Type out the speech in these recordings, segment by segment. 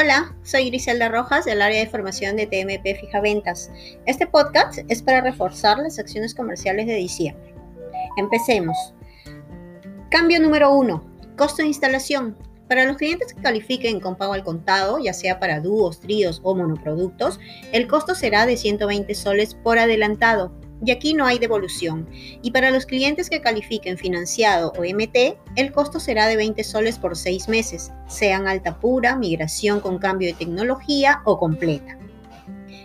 Hola, soy Griselda Rojas del área de formación de TMP Fija Ventas. Este podcast es para reforzar las acciones comerciales de diciembre. Empecemos. Cambio número 1. Costo de instalación. Para los clientes que califiquen con pago al contado, ya sea para dúos, tríos o monoproductos, el costo será de 120 soles por adelantado y aquí no hay devolución. Y para los clientes que califiquen financiado o MT, el costo será de 20 soles por 6 meses, sean alta pura, migración con cambio de tecnología o completa.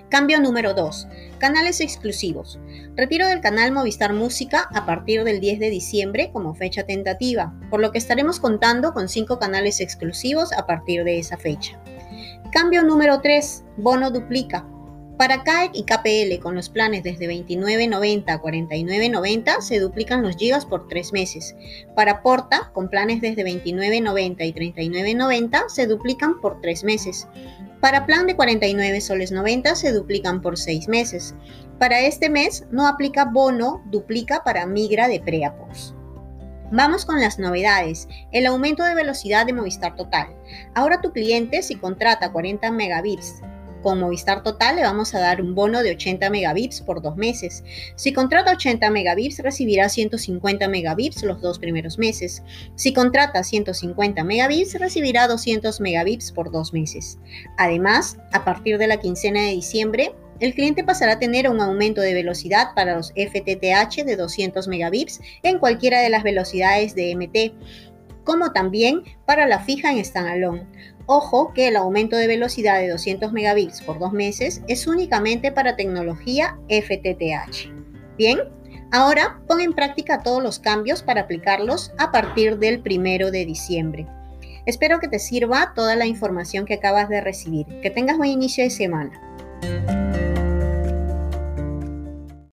Cambio número 2. Canales exclusivos. Retiro del canal Movistar Música a partir del 10 de diciembre como fecha tentativa, por lo que estaremos contando con 5 canales exclusivos a partir de esa fecha. Cambio número 3. Bono duplica. Para CAEC y KPL con los planes desde 29.90 a 49.90 se duplican los gigas por 3 meses. Para Porta con planes desde 29.90 y 39.90 se duplican por 3 meses. Para plan de 49 soles 90 se duplican por 6 meses. Para este mes no aplica bono, duplica para migra de pre a post. Vamos con las novedades. El aumento de velocidad de Movistar Total. Ahora tu cliente si contrata 40 megabits con Movistar Total le vamos a dar un bono de 80 megabits por dos meses. Si contrata 80 megabits, recibirá 150 megabits los dos primeros meses. Si contrata 150 megabits, recibirá 200 megabits por dos meses. Además, a partir de la quincena de diciembre, el cliente pasará a tener un aumento de velocidad para los FTTH de 200 megabits en cualquiera de las velocidades de MT, como también para la fija en standalone. Ojo que el aumento de velocidad de 200 megabits por dos meses es únicamente para tecnología FTTH. Bien, ahora pon en práctica todos los cambios para aplicarlos a partir del primero de diciembre. Espero que te sirva toda la información que acabas de recibir. Que tengas buen inicio de semana.